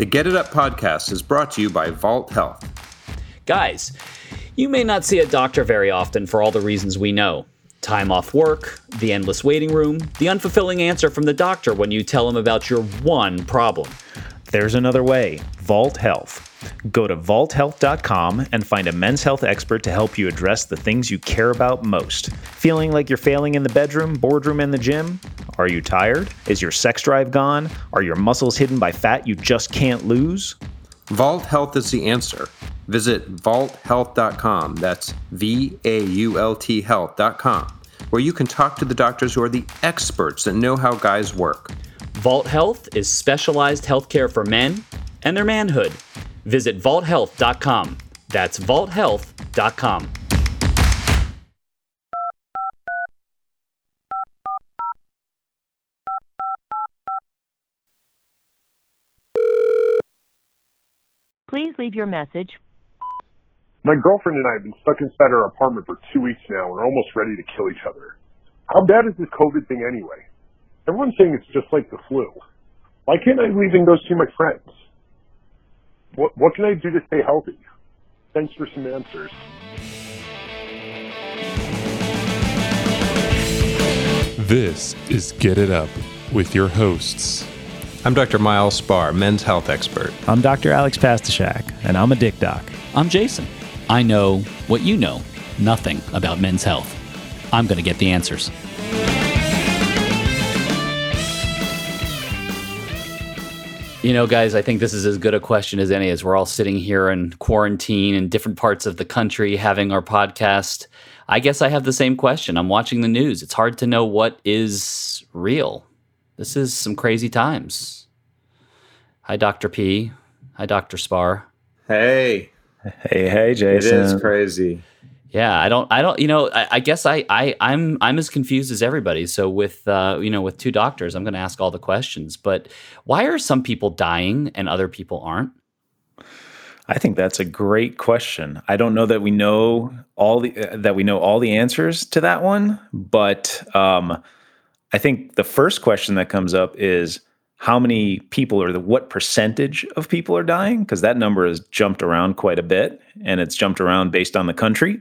The Get It Up podcast is brought to you by Vault Health. Guys, you may not see a doctor very often for all the reasons we know time off work, the endless waiting room, the unfulfilling answer from the doctor when you tell him about your one problem. There's another way Vault Health. Go to vaulthealth.com and find a men's health expert to help you address the things you care about most. Feeling like you're failing in the bedroom, boardroom, and the gym? Are you tired? Is your sex drive gone? Are your muscles hidden by fat you just can't lose? Vault Health is the answer. Visit vaulthealth.com. That's V A U L T health.com, where you can talk to the doctors who are the experts that know how guys work. Vault Health is specialized healthcare for men and their manhood. Visit vaulthealth.com. That's vaulthealth.com. Please leave your message. My girlfriend and I have been stuck inside our apartment for two weeks now and are almost ready to kill each other. How bad is this COVID thing anyway? Everyone's saying it's just like the flu. Why can't I leave and go see my friends? What, what can I do to stay healthy? Thanks for some answers. This is Get It Up with your hosts. I'm Dr. Myles Spar, men's health expert. I'm Dr. Alex Pastuszak, and I'm a dick doc. I'm Jason. I know what you know nothing about men's health. I'm going to get the answers. You know, guys, I think this is as good a question as any as we're all sitting here in quarantine in different parts of the country having our podcast. I guess I have the same question. I'm watching the news. It's hard to know what is real. This is some crazy times. Hi, Dr. P. Hi, Dr. Spar. Hey, Hey, hey, Jason. It is crazy. Yeah, I don't, I don't, you know, I, I guess I, I, I'm, I'm as confused as everybody. So with, uh, you know, with two doctors, I'm going to ask all the questions. But why are some people dying and other people aren't? I think that's a great question. I don't know that we know all the uh, that we know all the answers to that one, but um, I think the first question that comes up is how many people or the what percentage of people are dying because that number has jumped around quite a bit and it's jumped around based on the country.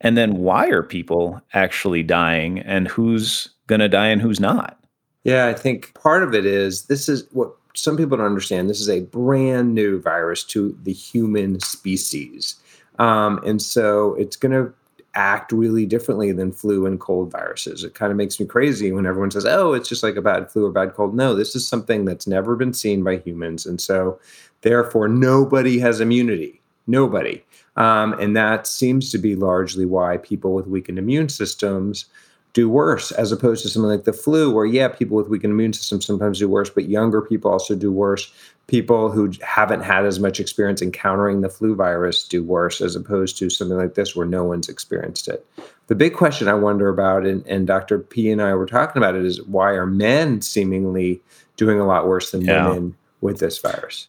And then why are people actually dying and who's going to die and who's not? Yeah, I think part of it is this is what some people don't understand. This is a brand new virus to the human species. Um, and so it's going to act really differently than flu and cold viruses. It kind of makes me crazy when everyone says, oh, it's just like a bad flu or bad cold. No, this is something that's never been seen by humans. And so therefore, nobody has immunity. Nobody. Um, and that seems to be largely why people with weakened immune systems do worse as opposed to something like the flu where yeah people with weakened immune systems sometimes do worse but younger people also do worse people who haven't had as much experience encountering the flu virus do worse as opposed to something like this where no one's experienced it the big question i wonder about and, and dr p and i were talking about it is why are men seemingly doing a lot worse than Yeah. women with this virus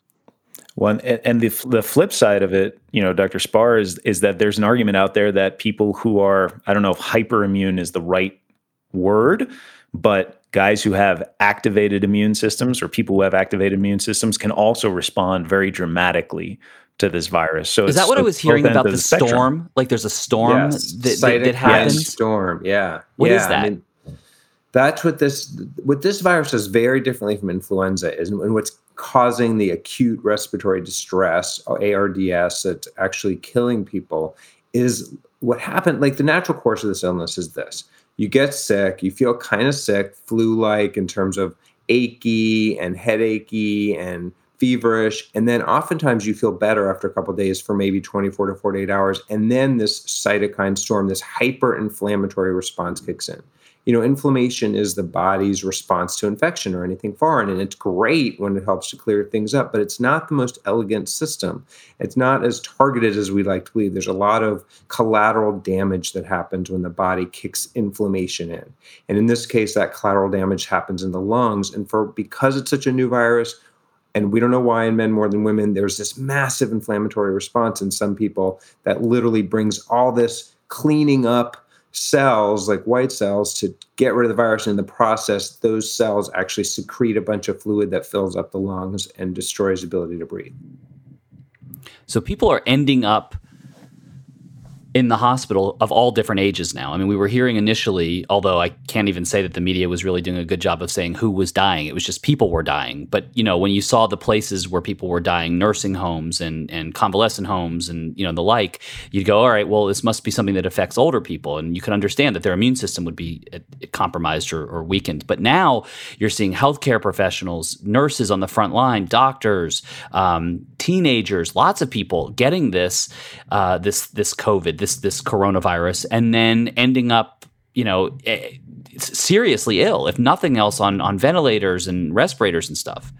One and and the the flip side of it, you know, Dr. Spar is is that there's an argument out there that people who are I don't know if hyperimmune is the right word, but guys who have activated immune systems or people who have activated immune systems can also respond very dramatically to this virus. So Is it's- that what I was hearing about of the storm? Like there's a storm Yes, that, that, that cytokine happens. storm. Yeah. What yeah, is that? I mean, that's what this what this virus is very differently from influenza is, and what's causing the acute respiratory distress or ARDS that's actually killing people is what happened. Like the natural course of this illness is this: you get sick, you feel kind of sick, flu-like in terms of achy and headachy and feverish and then oftentimes you feel better after a couple days for maybe 24 to 48 hours and then this cytokine storm this hyper-inflammatory response kicks in you know inflammation is the body's response to infection or anything foreign and it's great when it helps to clear things up but it's not the most elegant system. It's not as targeted as we like to believe. There's a lot of collateral damage that happens when the body kicks inflammation in. And in this case that collateral damage happens in the lungs and for because it's such a new virus and we don't know why in men more than women there's this massive inflammatory response in some people that literally brings all this cleaning up cells like white cells to get rid of the virus. And in the process, those cells actually secrete a bunch of fluid that fills up the lungs and destroys ability to breathe. So people are ending up in the hospital of all different ages now. I mean, we were hearing initially, although I can't even say that the media was really doing a good job of saying who was dying. It was just people were dying. But you know, when you saw the places where people were dying, nursing homes and and convalescent homes and you know the like, you'd go, all right, well, this must be something that affects older people, and you can understand that their immune system would be uh, compromised or, or weakened. But now you're seeing healthcare professionals, nurses on the front line, doctors, um, teenagers, lots of people getting this uh, this this COVID this this coronavirus and then ending up you know eh, seriously ill if nothing else on on ventilators and respirators and stuff.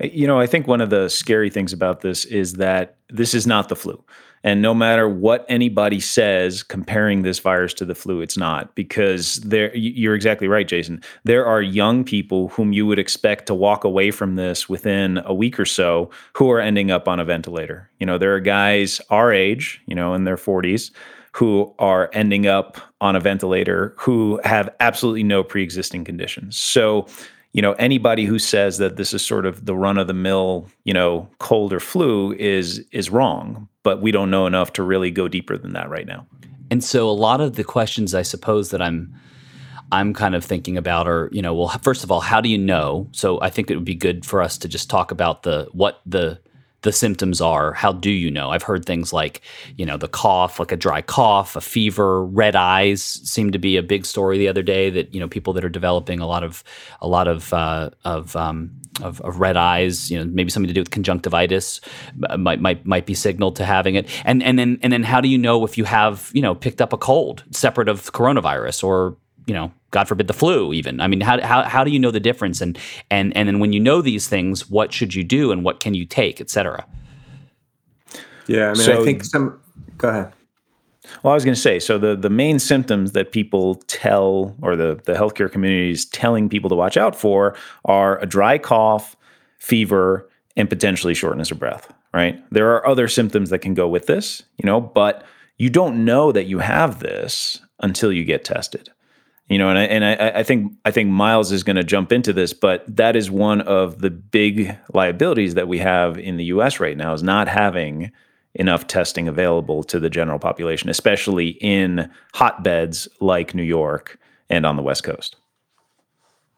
You know i think one of the scary things about this is that this is not the flu and no matter what anybody says comparing this virus to the flu, it's not because there you're exactly right, Jason. There are young people whom you would expect to walk away from this within a week or so who are ending up on a ventilator. You know, there are guys our age, you know, in their 40s who are ending up on a ventilator who have absolutely no pre-existing conditions. So you know anybody who says that this is sort of the run of the mill you know cold or flu is is wrong but we don't know enough to really go deeper than that right now. And so a lot of the questions I suppose that I'm I'm kind of thinking about are, you know, well, first of all, how do you know? So I think it would be good for us to just talk about the what the the symptoms are. How do you know? I've heard things like, you know, the cough, like a dry cough, a fever, red eyes seem to be a big story the other day. That you know, people that are developing a lot of a lot of uh, of um, of, of, red eyes, you know, maybe something to do with conjunctivitis might might might be signaled to having it. And and then and then how do you know if you have you know picked up a cold separate of coronavirus or you know God forbid the flu even. I mean, how, how, how do you know the difference? And and and then when you know these things, what should you do and what can you take, et cetera? Yeah, I mean, so, I think some. Go ahead. Well, I was going to say, so the the main symptoms that people tell, or the the healthcare community is telling people to watch out for, are a dry cough, fever, and potentially shortness of breath. Right? There are other symptoms that can go with this, you know, but you don't know that you have this until you get tested. You know, and I, and I, I think I think Myles is going to jump into this, but that is one of the big liabilities that we have in the U.S. right now is not having enough testing available to the general population, especially in hotbeds like New York and on the West Coast.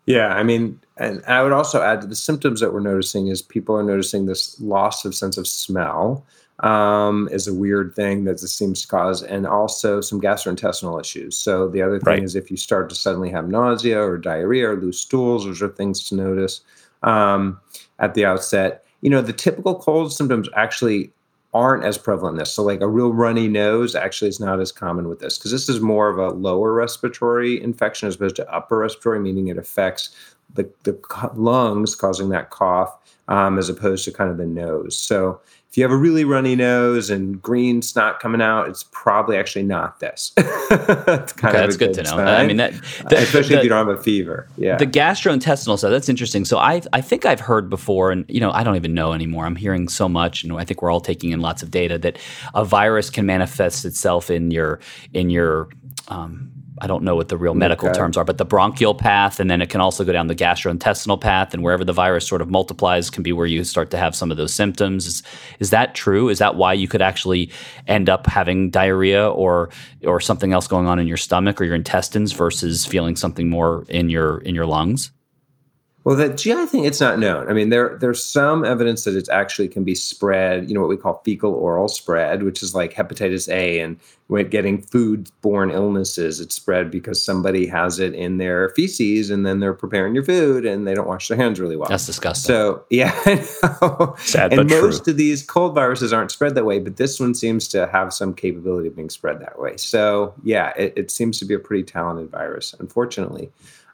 Yeah, I mean, and I would also add to the symptoms that we're noticing is people are noticing this loss of sense of smell um, is a weird thing that this seems to cause, and also some gastrointestinal issues. So the other thing right. is if you start to suddenly have nausea or diarrhea or loose stools, those are things to notice um, at the outset. You know, the typical cold symptoms actually aren't as prevalent in this. So, like a real runny nose actually is not as common with this because this is more of a lower respiratory infection as opposed to upper respiratory, meaning it affects the, the lungs, causing that cough, um, as opposed to kind of the nose. So, if you have a really runny nose and green snot coming out, it's probably actually not this. it's kind okay, of that's good, good, to know. Sign. I mean, that, the, especially the, if you don't have a fever. Yeah, the gastrointestinal stuff that's interesting. So I I think I've heard before, and you know I don't even know anymore. I'm hearing so much, and I think we're all taking in lots of data that a virus can manifest itself in your in your um, I don't know what the real medical okay. terms are, but the bronchial path, and then it can also go down the gastrointestinal path, and wherever the virus sort of multiplies can be where you start to have some of those symptoms. Is, is that true? Is that why you could actually end up having diarrhea or or something else going on in your stomach or your intestines versus feeling something more in your in your lungs? Well, the GI thing, it's not known. I mean, there there's some evidence that it actually can be spread. You know what we call fecal oral spread, which is like hepatitis A, and when getting food-borne illnesses, it's spread because somebody has it in their feces, and then they're preparing your food, and they don't wash their hands really well. That's disgusting. So yeah, sad and most true. of these cold viruses aren't spread that way, but this one seems to have some capability of being spread that way. So yeah, it, it seems to be a pretty talented virus, unfortunately.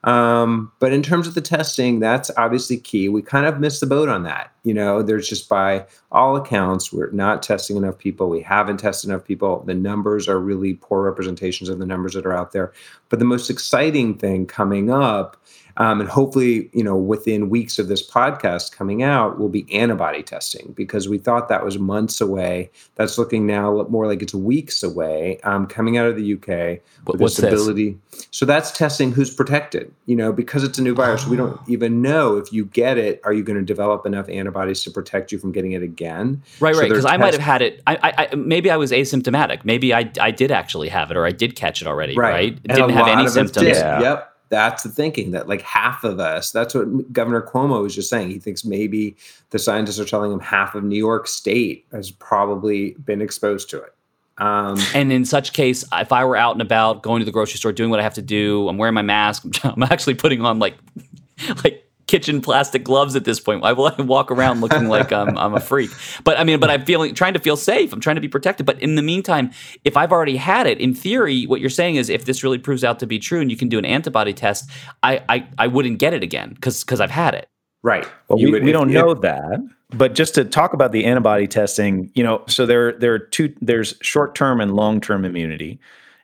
Um, but in terms of the testing, that's obviously key. We kind of missed the boat on that. You know, there's just by all accounts, we're not testing enough people. We haven't tested enough people. The numbers are really poor representations of the numbers that are out there. But the most exciting thing coming up Um, and hopefully, you know, within weeks of this podcast coming out, will be antibody testing because we thought that was months away. That's looking now more like it's weeks away. Um, coming out of the UK with what's this ability. So that's testing who's protected. You know, because it's a new virus, we don't even know if you get it, are you going to develop enough antibodies to protect you from getting it again? Right, So right. Because I might have had it. I, I, I, maybe I was asymptomatic. Maybe I, I did actually have it, or I did catch it already. Right. And Didn't have any symptoms. did. Yeah. Yep. That's the thinking that like half of us, that's what Governor Cuomo was just saying. He thinks maybe the scientists are telling him half of New York State has probably been exposed to it. Um, And in such case, if I were out and about, going to the grocery store, doing what I have to do, I'm wearing my mask. I'm actually putting on like, like kitchen plastic gloves at this point. Why will I walk around looking like I'm, I'm a freak? But I mean, but I'm feeling trying to feel safe. I'm trying to be protected. But in the meantime, if I've already had it, in theory, what you're saying is if this really proves out to be true and you can do an antibody test, I I, I wouldn't get it again because because I've had it. right. Well, You we, would- we if- don't if- know that. But just to talk about the antibody testing, you know, so there there are two there's short-term and long-term immunity.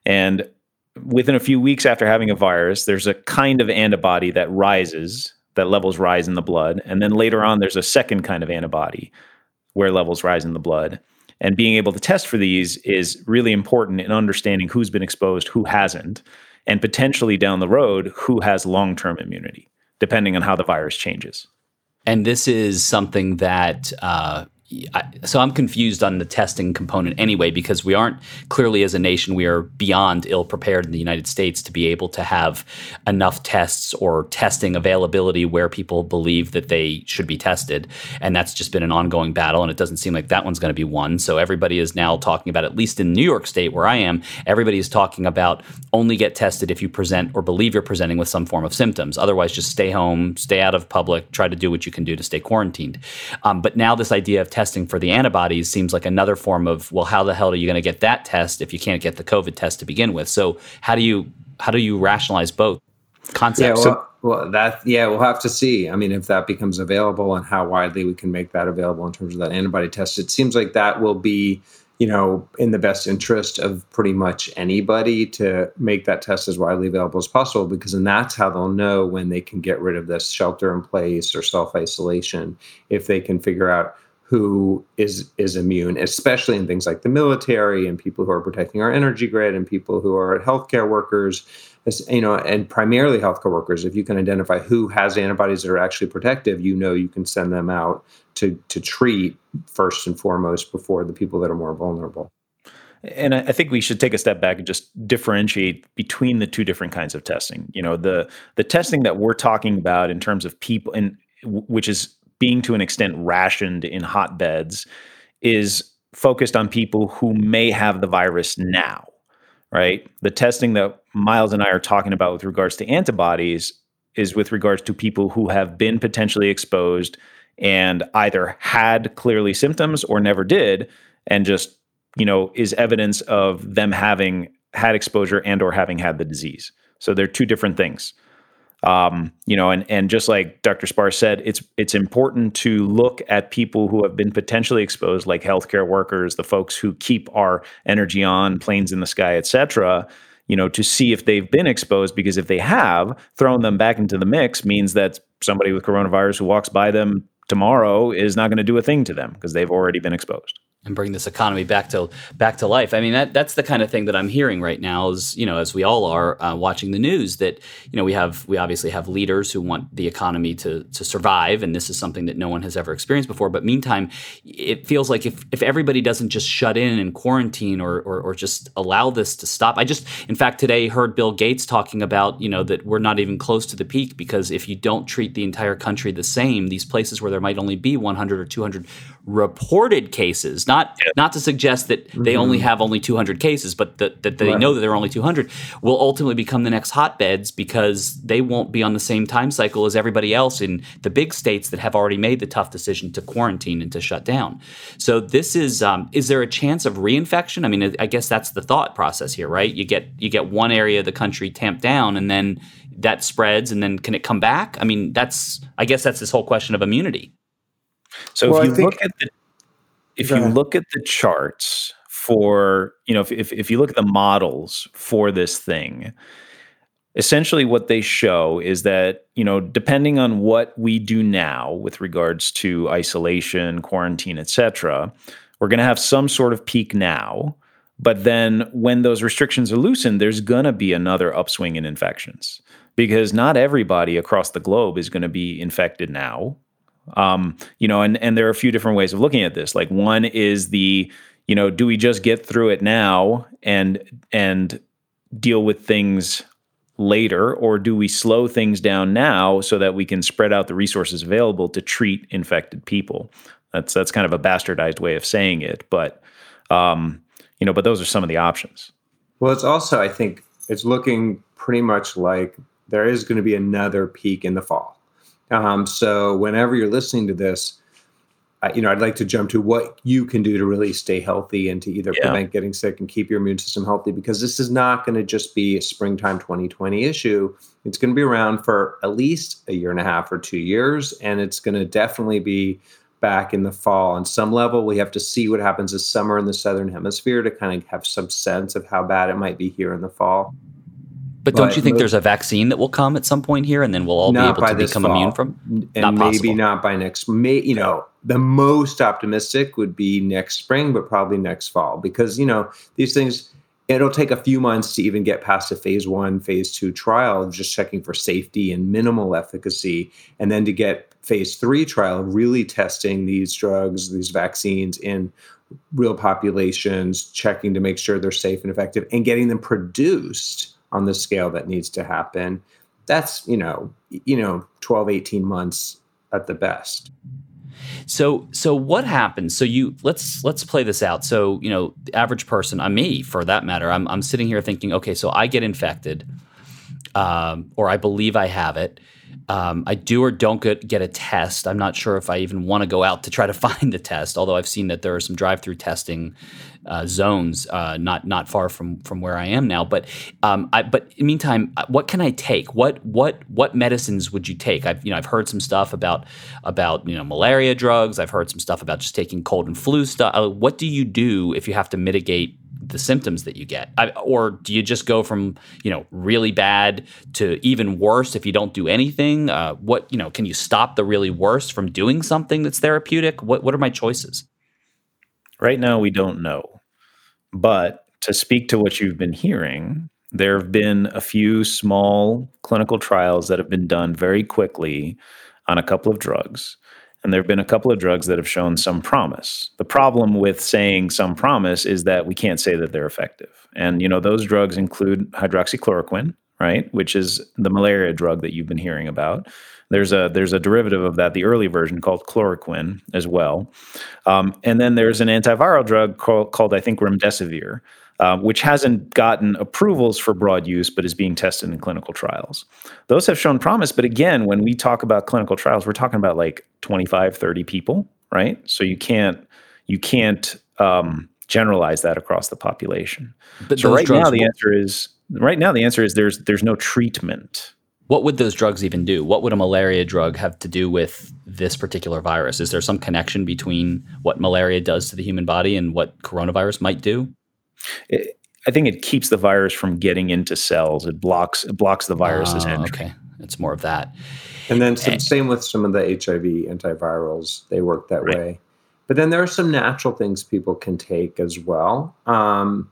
And within a few weeks after having a virus, there's a kind of antibody that rises, that levels rise in the blood. And then later on there's a second kind of antibody where levels rise in the blood. And being able to test for these is really important in understanding who's been exposed, who hasn't, and potentially down the road who has long-term immunity, depending on how the virus changes. And this is something that, uh, I, so I'm confused on the testing component anyway, because we aren't clearly as a nation, we are beyond ill prepared in the United States to be able to have enough tests or testing availability where people believe that they should be tested. And that's just been an ongoing battle. And it doesn't seem like that one's going to be won. So everybody is now talking about, at least in New York State where I am, everybody is talking about only get tested if you present or believe you're presenting with some form of symptoms. Otherwise, just stay home, stay out of public, try to do what you can do to stay quarantined. Um, but now this idea of testing for the antibodies seems like another form of well, how the hell are you going to get that test if you can't get the COVID test to begin with? So how do you how do you rationalize both Yeah, concepts? well, well, that yeah, we'll have to see. I mean, if that becomes available and how widely we can make that available in terms of that antibody test, it seems like that will be, you know, in the best interest of pretty much anybody to make that test as widely available as possible, because then that's how they'll know when they can get rid of this shelter in place or self isolation if they can figure out who is is immune, especially in things like the military and people who are protecting our energy grid and people who are healthcare workers, you know, and primarily healthcare workers. If you can identify who has antibodies that are actually protective, you know you can send them out to to treat first and foremost before the people that are more vulnerable. And I think we should take a step back and just differentiate between the two different kinds of testing. You know, the the testing that we're talking about in terms of people, and which is being to an extent rationed in hotbeds, is focused on people who may have the virus now. Right. The testing that Myles and I are talking about with regards to antibodies is with regards to people who have been potentially exposed and either had clearly symptoms or never did, and just you know is evidence of them having had exposure and or having had the disease so they're two different things um, you know and and just like dr spar said it's it's important to look at people who have been potentially exposed like healthcare workers the folks who keep our energy on planes in the sky etc you know to see if they've been exposed because if they have throwing them back into the mix means that somebody with coronavirus who walks by them tomorrow is not going to do a thing to them because they've already been exposed and bring this economy back to back to life. I mean, that that's the kind of thing that I'm hearing right now. Is you know, as we all are uh, watching the news, that you know we have we obviously have leaders who want the economy to to survive, and this is something that no one has ever experienced before. But meantime, it feels like if if everybody doesn't just shut in and quarantine or or, or just allow this to stop. I just, in fact, today heard Bill Gates talking about you know that we're not even close to the peak because if you don't treat the entire country the same, these places where there might only be 100 or 200 reported cases, not not to suggest that they only have only 200 cases, but that, that they Right. know that there are only 200, will ultimately become the next hotbeds because they won't be on the same time cycle as everybody else in the big states that have already made the tough decision to quarantine and to shut down. So this is um, is there a chance of reinfection? I mean, I- I guess that's the thought process here, right? You get you get one area of the country tamped down, and then that spreads, and then can it come back? I mean, that's I guess that's this whole question of immunity. So Well, if you think- look at the if you look at the charts for you know if, if if you look at the models for this thing, essentially what they show is that you know depending on what we do now with regards to isolation quarantine etc we're going to have some sort of peak now but then when those restrictions are loosened there's going to be another upswing in infections because not everybody across the globe is going to be infected now um, you know and and there are a few different ways of looking at this like one is the you know do we just get through it now and and deal with things later, or do we slow things down now so that we can spread out the resources available to treat infected people? That's that's kind of a bastardized way of saying it, but um, you know, but those are some of the options. Well, it's also I think it's looking pretty much like there is going to be another peak in the fall. Um, so whenever you're listening to this, you know, I'd like to jump to what you can do to really stay healthy and to either yeah. prevent getting sick and keep your immune system healthy, because this is not going to just be a springtime 2020 issue. It's going to be around for at least a year and a half or two years, and it's going to definitely be back in the fall. On some level, we have to see what happens this summer in the southern hemisphere to kind of have some sense of how bad it might be here in the fall. But, don't you think there's a vaccine that will come at some point here, and then we'll all be able to become fall. immune from? And not maybe not by next May. You know, the most optimistic would be next spring, but probably next fall, because you know these things. It'll take a few months to even get past a phase one, phase two trial of just checking for safety and minimal efficacy, and then to get phase three trial, really testing these drugs, these vaccines in real populations, checking to make sure they're safe and effective, and getting them produced on the scale that needs to happen that's you know you know 12 18 months at the best. So so what happens? So you let's let's play this out. So you know the average person i'm me for that matter i'm, I'm sitting here thinking okay so i get infected um, or i believe i have it um, I do or don't get, get a test. I'm not sure if I even want to go out to try to find the test, although I've seen that there are some drive-through testing uh, zones uh, not not far from from where I am now. But um, I, but in the meantime, uh, what can I take? What what what medicines would you take? I've you know I've heard some stuff about about you know malaria drugs. I've heard some stuff about just taking cold and flu stuff. Uh, what do you do if you have to mitigate the symptoms that you get. I, or do you just go from you know really bad to even worse if you don't do anything? Uh, what you know can you stop the really worst from doing something that's therapeutic? What, what are my choices? Right now we don't know. But to speak to what you've been hearing there have been a few small clinical trials that have been done very quickly on a couple of drugs and there have been a couple of drugs that have shown some promise. The problem with saying some promise is that we can't say that they're effective. And you know, those drugs include hydroxychloroquine, right, which is the malaria drug that you've been hearing about. There's a there's a derivative of that, the early version called chloroquine as well, um, and then there's an antiviral drug called, called I think remdesivir, um, which hasn't gotten approvals for broad use, but is being tested in clinical trials. Those have shown promise, but again, when we talk about clinical trials, we're talking about like 25, 30 people, right? So you can't you can't um, generalize that across the population. But so right now, the answer is right now the answer is there's there's no treatment. What would those drugs even do? What would a malaria drug have to do with this particular virus? Is there some connection between what malaria does to the human body and what coronavirus might do? It, I think it keeps the virus from getting into cells. It blocks it blocks the virus's oh, entry. Okay, it's more of that. And then some, and, same with some of the HIV antivirals; they work that right. way. But then there are some natural things people can take as well. Um,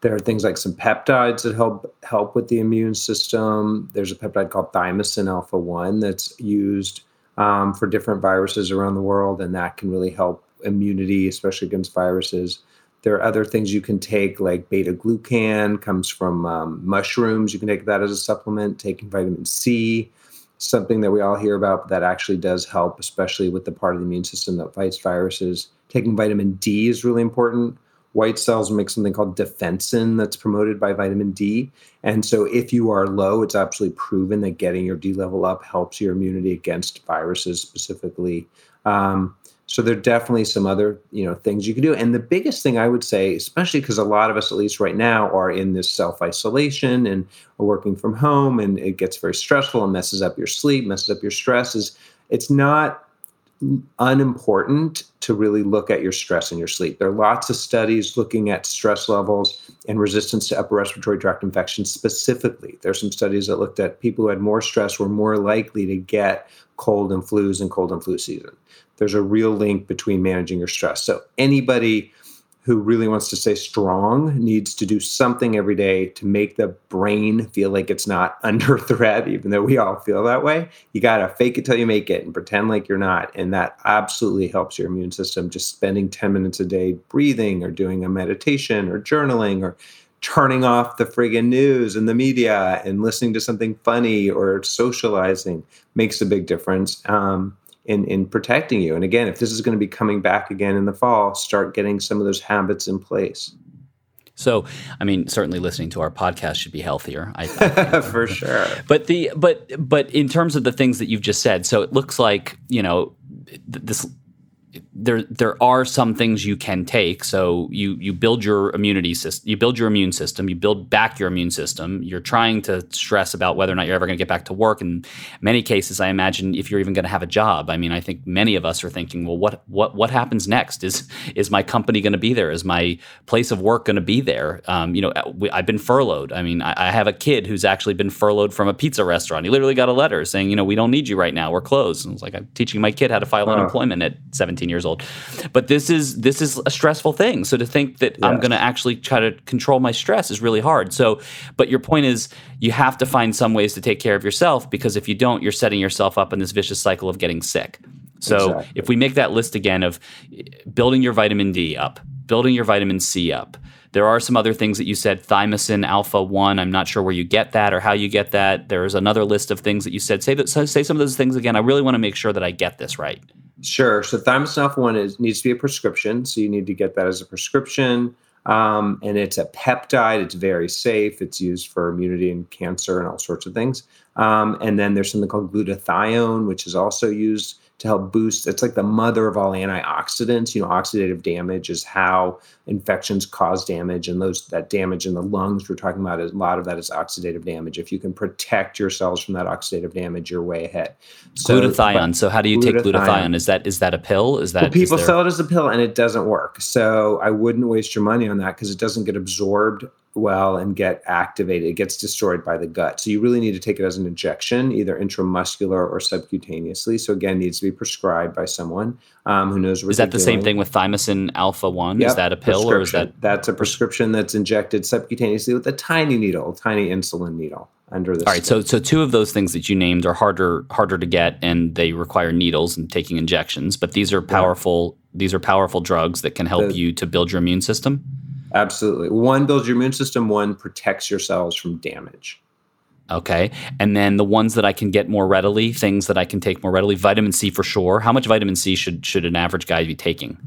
there are things like some peptides that help help with the immune system. There's a peptide called thymosin alpha one that's used um, for different viruses around the world, and that can really help immunity, especially against viruses. There are other things you can take, like beta glucan, comes from um, mushrooms. You can take that as a supplement. Taking vitamin C, something that we all hear about, that actually does help, especially with the part of the immune system that fights viruses. Taking vitamin D is really important. White cells make something called defensin that's promoted by vitamin D. And so, if you are low, it's absolutely proven that getting your D level up helps your immunity against viruses specifically. Um, so there are definitely some other, you know, things you can do. And the biggest thing I would say, especially because a lot of us, at least right now, are in this self-isolation and are working from home and it gets very stressful and messes up your sleep, messes up your stress, is it's not unimportant to really look at your stress and your sleep. There are lots of studies looking at stress levels and resistance to upper respiratory tract infections specifically. There's some studies that looked at people who had more stress were more likely to get cold and flus and cold and flu season. There's a real link between managing your stress. So anybody who really wants to stay strong needs to do something every day to make the brain feel like it's not under threat, even though we all feel that way. You got to fake it till you make it and pretend like you're not. And that absolutely helps your immune system. Just spending 10 minutes a day breathing or doing a meditation or journaling or turning off the friggin' news and the media and listening to something funny or socializing makes a big difference. Um, in in protecting you. And again, if this is going to be coming back again in the fall, start getting some of those habits in place. So, I mean, certainly listening to our podcast should be healthier. I, I for sure. But the but but in terms of the things that you've just said, so it looks like you know this there there are some things you can take. So you you build your immunity system, you build your immune system, you build back your immune system. You're trying to stress about whether or not you're ever going to get back to work. In many cases, I imagine if you're even going to have a job. I mean, I think many of us are thinking, well, what what what happens next? Is is my company going to be there? Is my place of work going to be there? Um, you know, I've been furloughed. I mean, I, I have a kid who's actually been furloughed from a pizza restaurant. He literally got a letter saying, you know, we don't need you right now. We're closed. And it's like I'm teaching my kid how to file unemployment at 17 years old. But this is this is a stressful thing. So to think that. I'm going to actually try to control my stress is really hard. So, but your point is you have to find some ways to take care of yourself because if you don't, you're setting yourself up in this vicious cycle of getting sick. So exactly. if we make that list again of building your vitamin D up, building your vitamin C up, there are some other things that you said, thymosin alpha 1. I'm not sure where you get that or how you get that. There's another list of things that you said. Say, that, say some of those things again. I really want to make sure that I get this right. Sure. So thymosin alpha 1 is, needs to be a prescription. So you need to get that as a prescription. Um, and it's a peptide. It's very safe. It's used for immunity and cancer and all sorts of things. Um, and then there's something called glutathione, which is also used to help boost. It's like the mother of all antioxidants. You know, oxidative damage is how infections cause damage, and those that damage in the lungs we're talking about. A lot of that is oxidative damage. If you can protect your cells from that oxidative damage, you're way ahead. So, glutathione. So how do you glutathione, take glutathione? Is that is that a pill? Is that well, people there... sell it as a pill, and it doesn't work. So I wouldn't waste your money on that because it doesn't get absorbed well and get activated. It gets destroyed by the gut. So you really need to take it as an injection, either intramuscular or subcutaneously. So again, needs to be prescribed by someone um, who knows what. Is that the doing. same thing with thymosin alpha one? Yep. Is that a pill or is that? That's a prescription that's injected subcutaneously with a tiny needle, tiny insulin needle under the. Skin. All right, so so two of those things that you named are harder harder to get, and they require needles and taking injections. But these are powerful. Yeah. These are powerful drugs that can help the, you to build your immune system. Absolutely. One builds your immune system, one protects your cells from damage. Okay. And then the ones that I can get more readily, things that I can take more readily, vitamin C for sure. How much vitamin C should should an average guy be taking?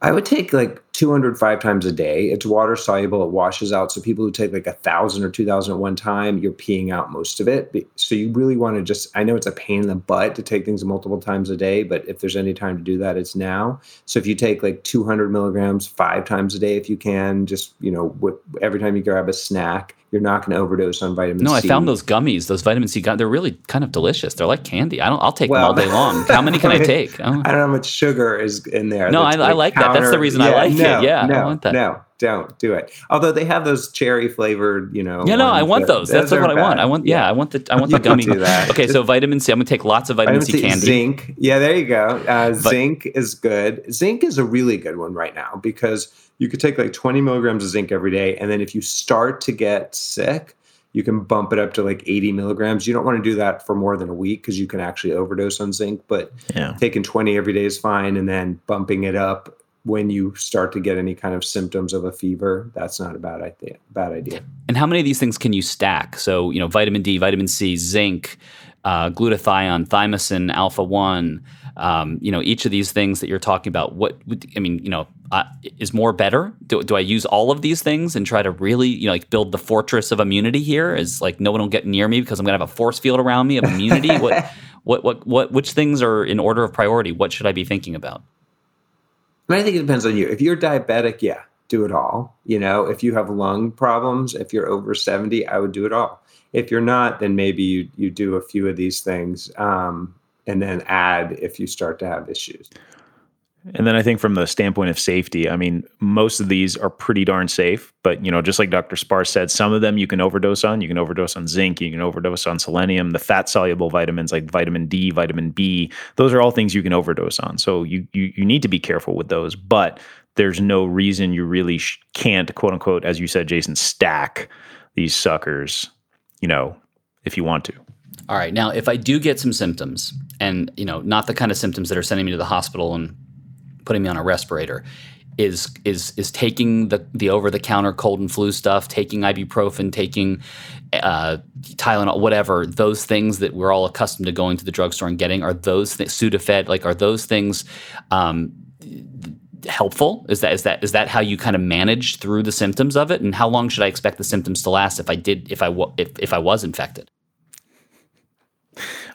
I would take like 205 times a day. It's water soluble. It washes out. So people who take like a thousand or 2000 at one time, you're peeing out most of it. So you really want to just, I know it's a pain in the butt to take things multiple times a day, but if there's any time to do that, it's now. So if you take like 200 milligrams five times a day, if you can, just, you know, every time you grab a snack, you're not going to overdose on vitamin no, C. No, I found those gummies, those vitamin C gummies. They're really kind of delicious. They're like candy. I don't. I'll take well, them all day long. How many can I, take? I don't, I don't know how much sugar is in there. No, I, like I, like counter, that. That's the reason yeah, I like no, it. Yeah, no, I want that. No, don't do it. Although they have those cherry flavored, you know. Yeah, no, I want those. That's what bad. I want. I want. Yeah, yeah, I want the. I want the gummy. okay, so vitamin C. I'm gonna take lots of vitamin, vitamin C, C, candy. Zinc. Yeah, there you go. Uh, zinc is good. Zinc is a really good one right now because you could take like 20 milligrams of zinc every day, and then if you start to get sick you can bump it up to like 80 milligrams. You don't want to do that for more than a week because you can actually overdose on zinc, but yeah. taking 20 every day is fine. And then bumping it up when you start to get any kind of symptoms of a fever, that's not a bad idea. Bad idea. And how many of these things can you stack? So, you know, vitamin D, vitamin C, zinc, uh, glutathione, thymosin, alpha one. Um, you know, each of these things that you're talking about. What I mean, you know, uh, is more better? Do, do I use all of these things and try to really, you know, like build the fortress of immunity here? Is like no one will get near me because I'm gonna have a force field around me of immunity. what, what, what, what, which things are in order of priority? What should I be thinking about? I think it depends on you. If you're diabetic, yeah, do it all. You know, if you have lung problems, if you're over 70, I would do it all. If you're not, then maybe you you do a few of these things. Um, and then add if you start to have issues. And then I think from the standpoint of safety, I mean, most of these are pretty darn safe. But you know, just like Dr. Spar said, some of them you can overdose on. You can overdose on zinc. You can overdose on selenium. The fat soluble vitamins like vitamin D, vitamin B, those are all things you can overdose on. So you you you need to be careful with those. But there's no reason you really sh- can't quote unquote, as you said, Jason, stack these suckers. You know, if you want to. All right. Now, if I do get some symptoms, and you know, not the kind of symptoms that are sending me to the hospital and putting me on a respirator is is is taking the the over the counter cold and flu stuff, taking ibuprofen, taking uh, Tylenol, whatever. Those things that we're all accustomed to going to the drugstore and getting are those th- Sudafed. Like, are those things um, helpful? Is that is that is that how you kind of manage through the symptoms of it? And how long should I expect the symptoms to last if I did if I w- if if I was infected?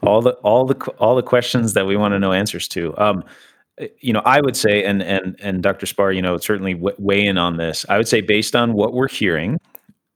All the all the all the questions that we want to know answers to. Um, you know, I would say, and and and Dr. Spar, you know, certainly weigh in on this. I would say, based on what we're hearing,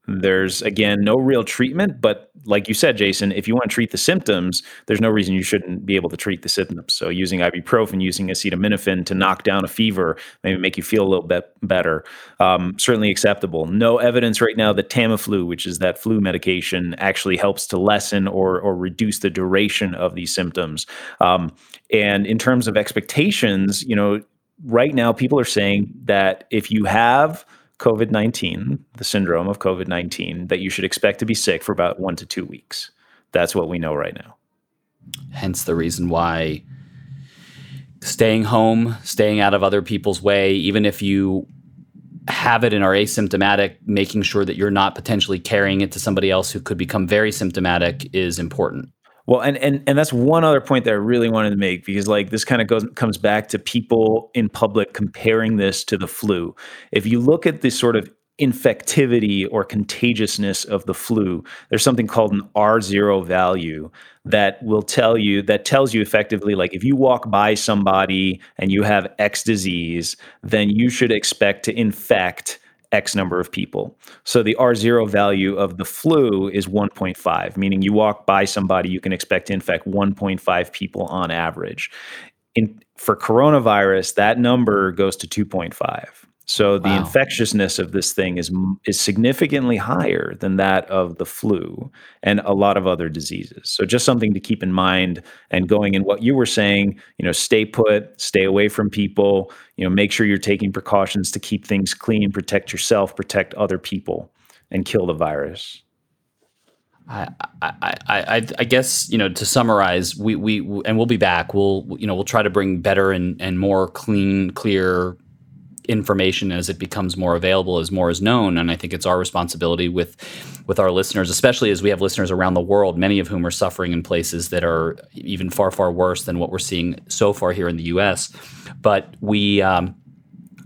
there's again no real treatment, but like you said, Jason, if you want to treat the symptoms, there's no reason you shouldn't be able to treat the symptoms. So using ibuprofen, using acetaminophen to knock down a fever, maybe make you feel a little bit better, um, certainly acceptable. No evidence right now that Tamiflu, which is that flu medication, actually helps to lessen or or reduce the duration of these symptoms. Um, and in terms of expectations, you know, right now people are saying that if you have COVID 19, the syndrome of COVID 19, that you should expect to be sick for about one to two weeks. That's what we know right now. Hence the reason why staying home, staying out of other people's way, even if you have it and are asymptomatic, making sure that you're not potentially carrying it to somebody else who could become very symptomatic is important. Well, and and and that's one other point that I really wanted to make because like this kind of goes comes back to people in public comparing this to the flu. If you look at the sort of infectivity or contagiousness of the flu, there's something called an R0 value that will tell you that tells you effectively like if you walk by somebody and you have X disease, then you should expect to infect X number of people. So the R0 value of the flu is 1.5, meaning you walk by somebody, you can expect to infect 1.5 people on average. In, for coronavirus, that number goes to 2.5. So the wow. infectiousness of this thing is is significantly higher than that of the flu and a lot of other diseases. So just something to keep in mind and going in what you were saying, you know, stay put, stay away from people, you know, make sure you're taking precautions to keep things clean, protect yourself, protect other people and kill the virus. I, I, I, I guess you know to summarize, we, we and we'll be back. We'll you know we'll try to bring better and, and more clean, clear information as it becomes more available as more is known. And i think it's our responsibility with with our listeners especially as we have listeners around the world many of whom are suffering in places that are even far far worse than what we're seeing so far here in the us but we um,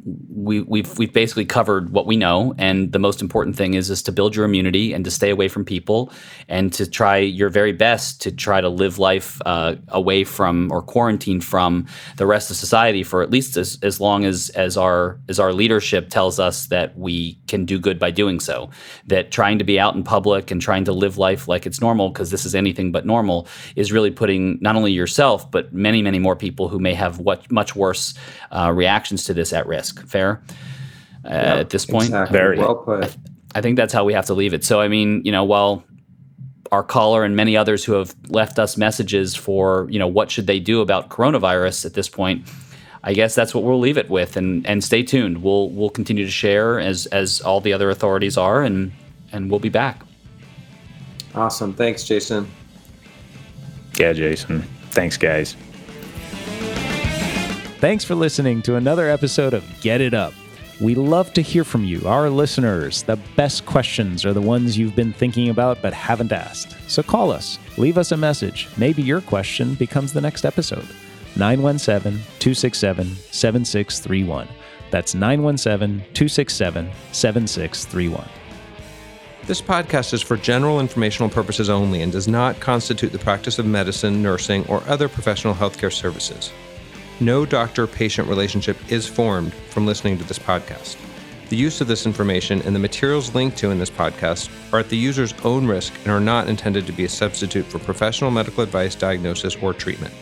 we, we've we've basically covered what we know, and the most important thing is is to build your immunity and to stay away from people, and to try your very best to try to live life uh, away from or quarantine from the rest of society for at least as, as long as as our as our leadership tells us that we can do good by doing so. That trying to be out in public and trying to live life like it's normal because this is anything but normal is really putting not only yourself but many many more people who may have what much worse uh, reactions to this at risk risk. Fair uh, yep, at this point. Exactly. Very well put. I, th- I think that's how we have to leave it. So I mean, you know, while our caller and many others who have left us messages for you know what should they do about coronavirus at this point. I guess that's what we'll leave it with, and and stay tuned. We'll we'll continue to share as as all the other authorities are, and and we'll be back. Awesome, thanks, Jason. Yeah, Jason. Thanks, guys. Thanks for listening to another episode of Get It Up. We love to hear from you, our listeners. The best questions are the ones you've been thinking about but haven't asked. So call us, leave us a message. Maybe your question becomes the next episode. 917 267 7631. That's 917 267 7631. This podcast is for general informational purposes only and does not constitute the practice of medicine, nursing, or other professional healthcare services no doctor patient relationship is formed from listening to this podcast. The use of this information and the materials linked to in this podcast are at the user's own risk and are not intended to be a substitute for professional medical advice, diagnosis, or treatment.